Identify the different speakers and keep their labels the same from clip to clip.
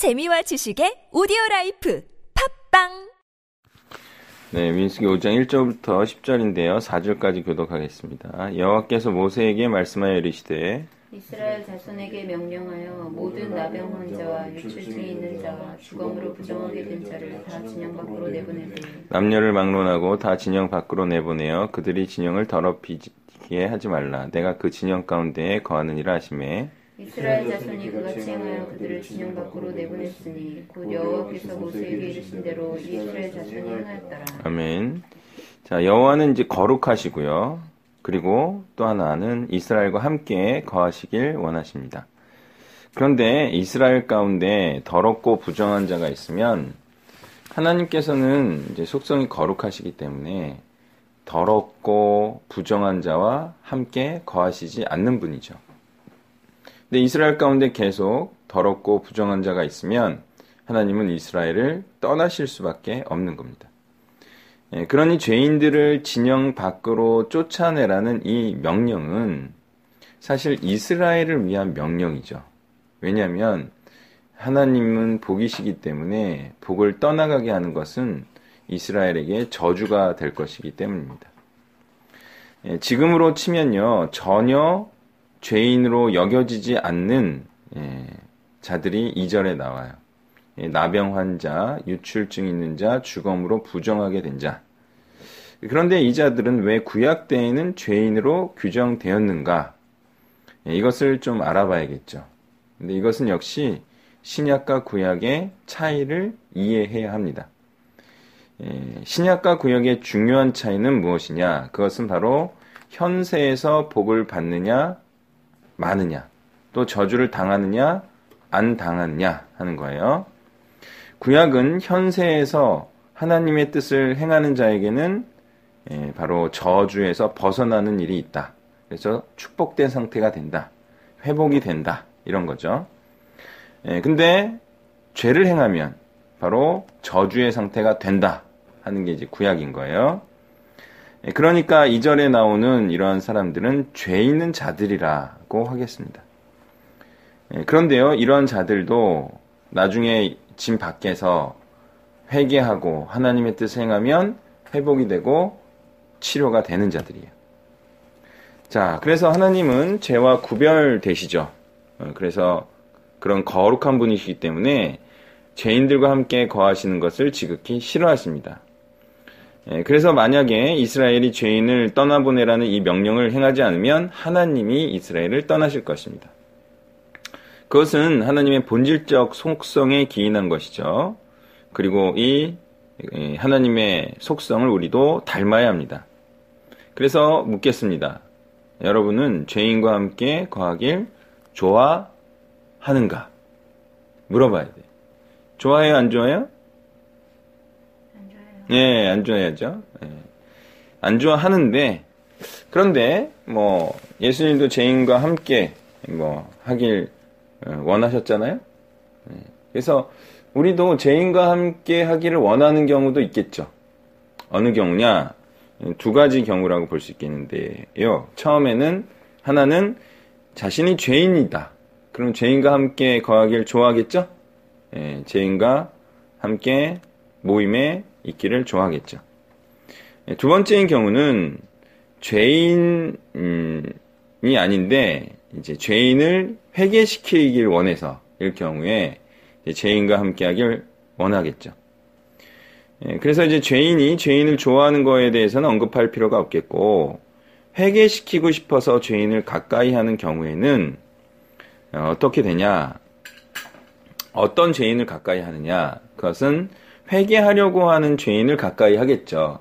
Speaker 1: 재미와 지식의 오디오 라이프 팟빵
Speaker 2: 네, 민수기 5장 1절부터 10절인데요. 4절까지 교독하겠습니다. 여호와께서 모세에게 말씀하여 이르시되
Speaker 3: 이스라엘 자손에게 명령하여 모든 나병 환자와 유출증이 있는 자와 주검으로 부정하게 된 자를 다 진영 밖으로 내보내되
Speaker 2: 남녀를 막론하고 다 진영 밖으로 내보내어 그들이 진영을 더럽히게 하지 말라. 내가 그 진영 가운데에 거하느니라 하심에
Speaker 3: 이스라엘 자손이 그같이 행하여 그들을 진영 밖으로 내보냈으니 곧 여호와께서 모세에게 이르신 대로 이스라엘 자손이 행하였더라
Speaker 2: 아멘. 자, 여호와는 이제 거룩하시고요. 그리고 또 하나는 이스라엘과 함께 거하시길 원하십니다. 그런데 이스라엘 가운데 더럽고 부정한 자가 있으면 하나님께서는 이제 속성이 거룩하시기 때문에 더럽고 부정한 자와 함께 거하시지 않는 분이죠. 근데 이스라엘 가운데 계속 더럽고 부정한 자가 있으면 하나님은 이스라엘을 떠나실 수밖에 없는 겁니다. 예, 그러니 죄인들을 진영 밖으로 쫓아내라는 이 명령은 사실 이스라엘을 위한 명령이죠. 왜냐하면 하나님은 복이시기 때문에 복을 떠나가게 하는 것은 이스라엘에게 저주가 될 것이기 때문입니다. 예, 지금으로 치면요, 전혀 죄인으로 여겨지지 않는 예, 자들이 2절에 나와요. 예, 나병 환자, 유출증 있는 자, 주검으로 부정하게 된 자. 그런데 이 자들은 왜 구약 때에는 죄인으로 규정되었는가? 예, 이것을 좀 알아봐야겠죠. 근데 이것은 역시 신약과 구약의 차이를 이해해야 합니다. 신약과 구약의 중요한 차이는 무엇이냐? 그것은 바로 현세에서 복을 받느냐, 많으냐, 또 저주를 당하느냐, 안 당하느냐 하는 거예요. 구약은 현세에서 하나님의 뜻을 행하는 자에게는 예, 바로 저주에서 벗어나는 일이 있다. 그래서 축복된 상태가 된다. 회복이 된다. 이런 거죠. 예, 근데 죄를 행하면 바로 저주의 상태가 된다. 하는 게 이제 구약인 거예요. 예, 그러니까 이절에 나오는 이러한 사람들은 죄 있는 자들이라고 하겠습니다. 그런데요, 이러한 자들도 나중에 짐 밖에서 회개하고 하나님의 뜻을 행하면 회복이 되고 치료가 되는 자들이에요. 자, 그래서 하나님은 죄와 구별되시죠. 어, 그래서 그런 거룩한 분이시기 때문에 죄인들과 함께 거하시는 것을 지극히 싫어하십니다. 그래서 만약에 이스라엘이 죄인을 떠나보내라는 이 명령을 행하지 않으면 하나님이 이스라엘을 떠나실 것입니다. 그것은 하나님의 본질적 속성에 기인한 것이죠. 그리고 이 하나님의 속성을 우리도 닮아야 합니다. 그래서 묻겠습니다. 여러분은 죄인과 함께 거하길 좋아하는가? 물어봐야 돼. 좋아해요, 안
Speaker 3: 좋아해요?
Speaker 2: 네, 안 좋아야죠. 네. 안 좋아하는데, 그런데, 뭐, 예수님도 죄인과 함께, 뭐, 하길 어, 원하셨잖아요? 네. 그래서, 우리도 죄인과 함께 하기를 원하는 경우도 있겠죠. 어느 경우냐? 두 가지 경우라고 볼 수 있겠는데요. 처음에는 하나는 자신이 죄인이다. 그럼 죄인과 함께 거하길 좋아하겠죠? 예, 죄인과 함께 모임에 있기를 좋아하겠죠. 예, 두 번째인 경우는 죄인이 아닌데 이제 죄인을 회개시키길 원해서 일 경우에 죄인과 함께하길 원하겠죠. 예, 그래서 이제 죄인이 죄인을 좋아하는 거에 대해서는 언급할 필요가 없겠고 회개시키고 싶어서 죄인을 가까이 하는 경우에는 어, 어떻게 되냐? 어떤 죄인을 가까이 하느냐? 그것은 회개하려고 하는 죄인을 가까이 하겠죠.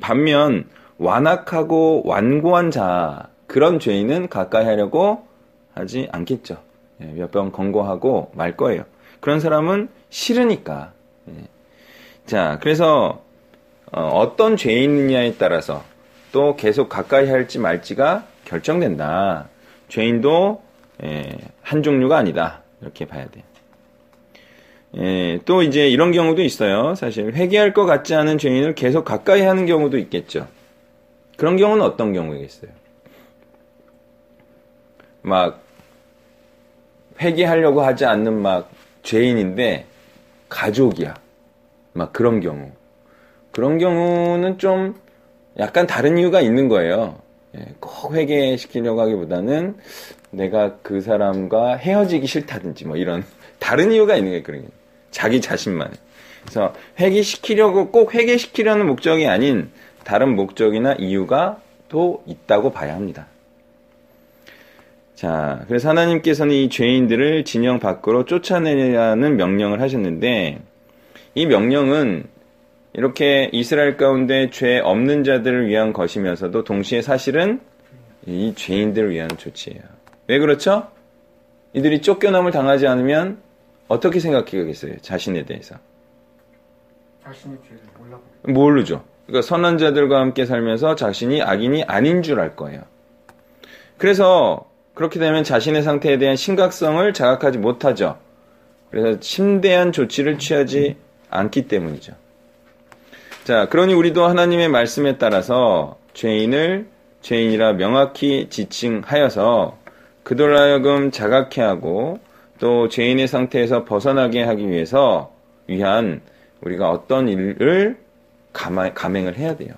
Speaker 2: 반면 완악하고 완고한 자 그런 죄인은 가까이 하려고 하지 않겠죠. 예, 몇번 권고하고 말 거예요. 그런 사람은 싫으니까. 예. 자, 그래서 어, 떤 죄인이냐에 따라서 또 계속 가까이 할지 말지가 결정된다. 죄인도 예, 한 종류가 아니다. 이렇게 봐야 돼. 예, 또 이제 이런 경우도 있어요. 사실 회개할 것 같지 않은 죄인을 계속 가까이 하는 경우도 있겠죠. 그런 경우는 어떤 경우겠어요? 막 회개하려고 하지 않는 막 죄인인데 가족이야. 막 그런 경우. 그런 경우는 좀 약간 다른 이유가 있는 거예요. 예, 꼭 회개시키려고 하기보다는 내가 그 사람과 헤어지기 싫다든지 뭐 이런 다른 이유가 있는 거예요. 그런 게. 자기 자신만. 그래서 회개시키려고 꼭 회개시키려는 목적이 아닌 다른 목적이나 이유가 또 있다고 봐야 합니다. 자, 그래서 하나님께서는 이 죄인들을 진영 밖으로 쫓아내라는 명령을 하셨는데 이 명령은 이렇게 이스라엘 가운데 죄 없는 자들을 위한 것이면서도 동시에 사실은 이 죄인들을 위한 조치예요. 왜 그렇죠? 이들이 쫓겨남을 당하지 않으면 어떻게 생각하겠어요? 자신에 대해서.
Speaker 4: 자신의 죄를 몰라보게.
Speaker 2: 모르죠. 그러니까 선한 자들과 함께 살면서 자신이 악인이 아닌 줄 알 거예요. 그래서 그렇게 되면 자신의 상태에 대한 심각성을 자각하지 못하죠. 그래서 심대한 조치를 취하지 않기 때문이죠. 자, 그러니 우리도 하나님의 말씀에 따라서 죄인을 죄인이라 명확히 지칭하여서 그들 하여금 자각해 하고 또 죄인의 상태에서 벗어나게 하기 위해서 위한 우리가 어떤 일을 감행을 해야 돼요.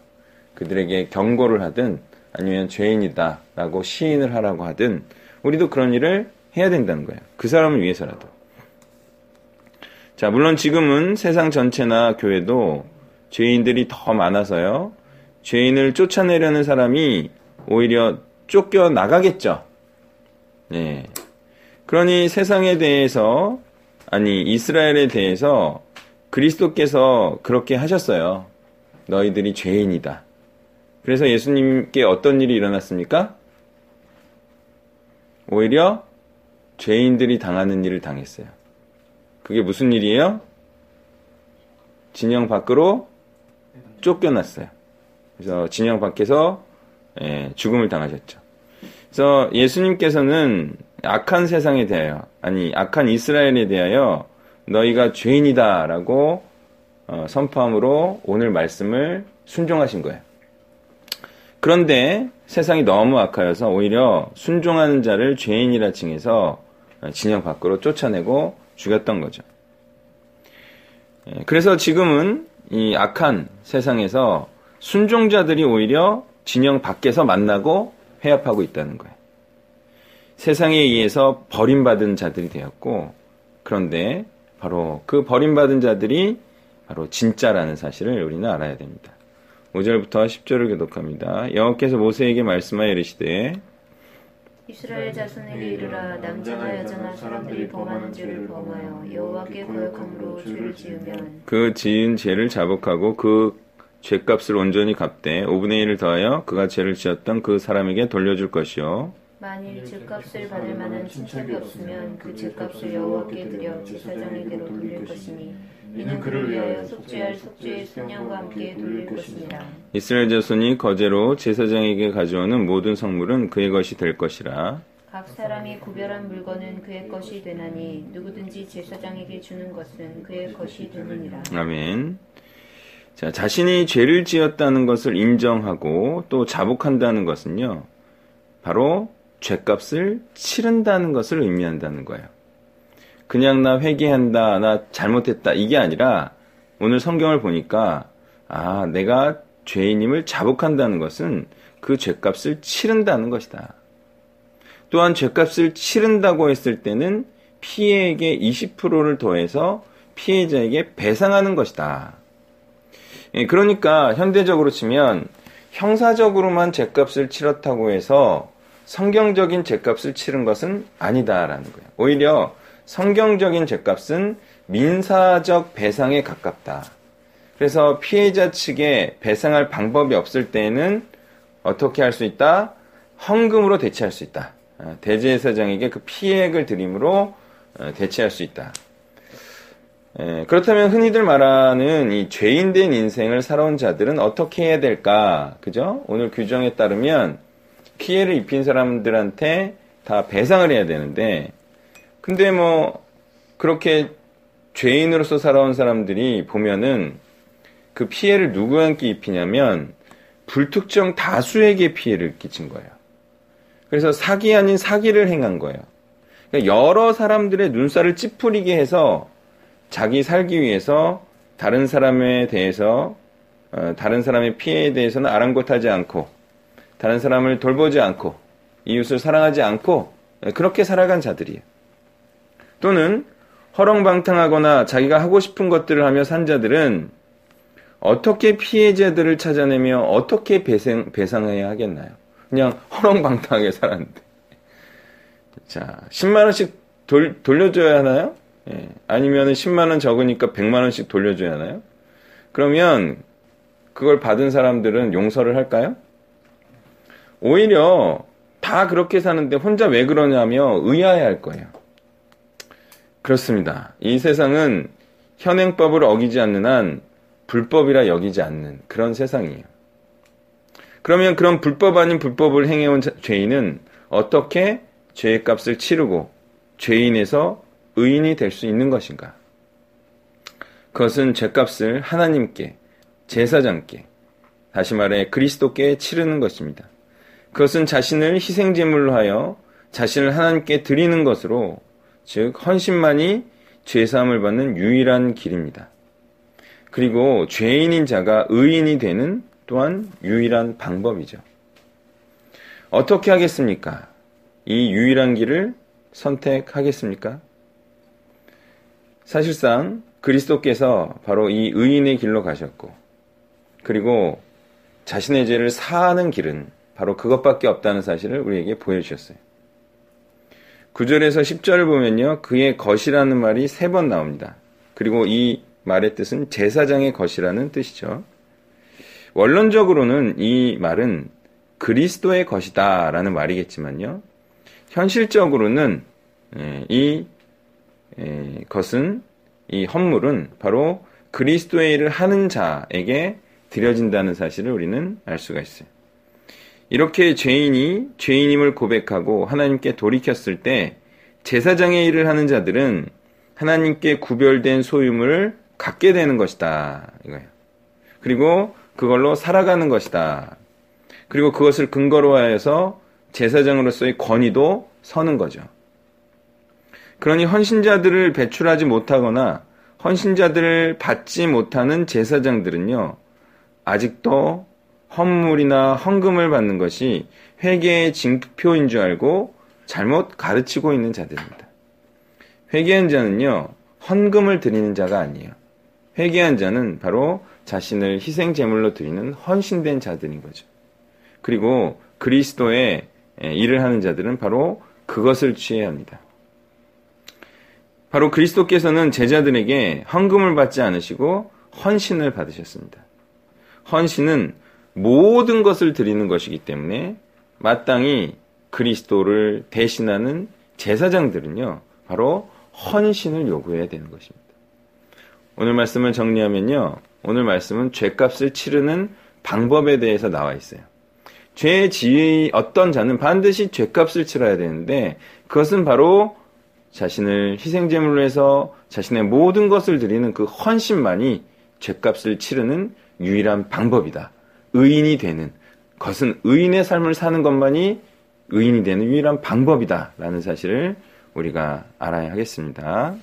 Speaker 2: 그들에게 경고를 하든 아니면 죄인이다라고 시인을 하라고 하든 우리도 그런 일을 해야 된다는 거예요. 그 사람을 위해서라도. 자, 물론 지금은 세상 전체나 교회도 죄인들이 더 많아서요. 죄인을 쫓아내려는 사람이 오히려 쫓겨 나가겠죠. 네. 그러니 세상에 대해서 아니 이스라엘에 대해서 그리스도께서 그렇게 하셨어요. 너희들이 죄인이다. 그래서 예수님께 어떤 일이 일어났습니까? 오히려 죄인들이 당하는 일을 당했어요. 그게 무슨 일이에요? 진영 밖으로 쫓겨났어요. 그래서 진영 밖에서 예, 죽음을 당하셨죠. 그래서 예수님께서는 악한 세상에 대하여, 아니, 악한 이스라엘에 대하여 너희가 죄인이다라고 어, 선포함으로 오늘 말씀을 순종하신 거예요. 그런데 세상이 너무 악하여서 오히려 순종하는 자를 죄인이라 칭해서 진영 밖으로 쫓아내고 죽였던 거죠. 예, 그래서 지금은 이 악한 세상에서 순종자들이 오히려 진영 밖에서 만나고 회합하고 있다는 거예요. 세상에 의해서 버림받은 자들이 되었고, 그런데 바로 그 버림받은 자들이 바로 진짜라는 사실을 우리는 알아야 됩니다. 5절부터 10절을 교독합니다. 여호께서 모세에게 말씀하여 이르시되
Speaker 3: 이스라엘 자손에게 이르라 남자나 여자나 사람들이 범하는 죄를 범하여 여호와께 거역함으로 죄를 지으면
Speaker 2: 그 지은 죄를 자복하고 그 죄값을 온전히 갚되 5분의 1을 더하여 그가 죄를 지었던 그 사람에게 돌려줄 것이요
Speaker 3: 만일 죄값을 받을 만한 친척이 없으면 그 죄값을 여호와께 드려 제사장에게로 돌릴 것이니 이는 그를 위하여 속죄할 속죄의 순양과 함께 돌릴 것입니다.
Speaker 2: 이스라엘 자손이 거제로 제사장에게 가져오는 모든 성물은 그의 것이 될 것이라
Speaker 3: 각 사람이 구별한 물건은 그의 것이 되나니 누구든지 제사장에게 주는 것은 그의 것이 되느니라.
Speaker 2: 아멘. 자, 자신이 죄를 지었다는 것을 인정하고 또 자복한다는 것은요. 바로 죄값을 치른다는 것을 의미한다는 거예요. 그냥 나 회개한다, 나 잘못했다, 이게 아니라 오늘 성경을 보니까 아, 내가 죄인임을 자복한다는 것은 그 죄값을 치른다는 것이다. 또한 죄값을 치른다고 했을 때는 피해에게 20%를 더해서 피해자에게 배상하는 것이다. 예, 그러니까 현대적으로 치면 형사적으로만 죄값을 치렀다고 해서 성경적인 죄값을 치른 것은 아니다라는 거예요. 오히려 성경적인 죄값은 민사적 배상에 가깝다. 그래서 피해자 측에 배상할 방법이 없을 때에는 어떻게 할 수 있다? 헌금으로 대체할 수 있다. 어, 대제사장에게 그 피해액을 드림으로 어, 대체할 수 있다. 그렇다면 흔히들 말하는 이 죄인된 인생을 살아온 자들은 어떻게 해야 될까? 그죠? 오늘 규정에 따르면 피해를 입힌 사람들한테 다 배상을 해야 되는데 근데 뭐 그렇게 죄인으로서 살아온 사람들이 보면은 그 피해를 누구한테 입히냐면 불특정 다수에게 피해를 끼친 거예요. 그래서 사기 아닌 사기를 행한 거예요. 그러니까 여러 사람들의 눈살을 찌푸리게 해서 자기 살기 위해서 다른 사람에 대해서 어, 다른 사람의 피해에 대해서는 아랑곳하지 않고 다른 사람을 돌보지 않고 이웃을 사랑하지 않고 그렇게 살아간 자들이에요. 또는 허렁방탕하거나 자기가 하고 싶은 것들을 하며 산 자들은 어떻게 피해자들을 찾아내며 어떻게 배상, 배상해야 하겠나요? 그냥 허렁방탕하게 살았는데. 자, 10만원씩 돌, 돌려줘야 하나요? 예. 아니면 10만원 적으니까 100만원씩 돌려줘야 하나요? 그러면 그걸 받은 사람들은 용서를 할까요? 오히려 다 그렇게 사는데 혼자 왜 그러냐며 의아해 할 거예요. 그렇습니다. 이 세상은 현행법을 어기지 않는 한 불법이라 여기지 않는 그런 세상이에요. 그러면 그런 불법 아닌 불법을 행해온 죄인은 어떻게 죄의 값을 치르고 죄인에서 의인이 될 수 있는 것인가? 그것은 죄값을 하나님께, 제사장께, 다시 말해 그리스도께 치르는 것입니다. 그것은 자신을 희생제물로 하여 자신을 하나님께 드리는 것으로 즉 헌신만이 죄사함을 받는 유일한 길입니다. 그리고 죄인인 자가 의인이 되는 또한 유일한 방법이죠. 어떻게 하겠습니까? 이 유일한 길을 선택하겠습니까? 사실상 그리스도께서 바로 이 의인의 길로 가셨고, 그리고 자신의 죄를 사하는 길은 바로 그것밖에 없다는 사실을 우리에게 보여주셨어요. 9절에서 10절을 보면요. 그의 것이라는 말이 세 번 나옵니다. 그리고 이 말의 뜻은 제사장의 것이라는 뜻이죠. 원론적으로는 이 말은 그리스도의 것이다 라는 말이겠지만요. 현실적으로는 예, 이 예, 것은 이 헌물은 바로 그리스도의 일을 하는 자에게 드려진다는 사실을 우리는 알 수가 있어요. 이렇게 죄인이 죄인임을 고백하고 하나님께 돌이켰을 때 제사장의 일을 하는 자들은 하나님께 구별된 소유물을 갖게 되는 것이다. 이거예요. 그리고 그걸로 살아가는 것이다. 그리고 그것을 근거로 하여서 제사장으로서의 권위도 서는 거죠. 그러니 헌신자들을 배출하지 못하거나 헌신자들을 받지 못하는 제사장들은요, 아직도 헌물이나 헌금을 받는 것이 회개의 징표인 줄 알고 잘못 가르치고 있는 자들입니다. 회개한 자는요, 헌금을 드리는 자가 아니에요. 회개한 자는 바로 자신을 희생 제물로 드리는 헌신된 자들인 거죠. 그리고 그리스도의 일을 하는 자들은 바로 그것을 취해야 합니다. 바로 그리스도께서는 제자들에게 헌금을 받지 않으시고 헌신을 받으셨습니다. 헌신은 모든 것을 드리는 것이기 때문에 마땅히 그리스도를 대신하는 제사장들은요, 바로 헌신을 요구해야 되는 것입니다. 오늘 말씀을 정리하면요, 오늘 말씀은 죄값을 치르는 방법에 대해서 나와 있어요. 죄의 지위 어떤 자는 반드시 죄값을 치러야 되는데 그것은 바로 자신을 희생제물로 해서 자신의 모든 것을 드리는 그 헌신만이 죄값을 치르는 유일한 방법이다. 의인이 되는 것은 의인의 삶을 사는 것만이 의인이 되는 유일한 방법이다라는 사실을 우리가 알아야 하겠습니다.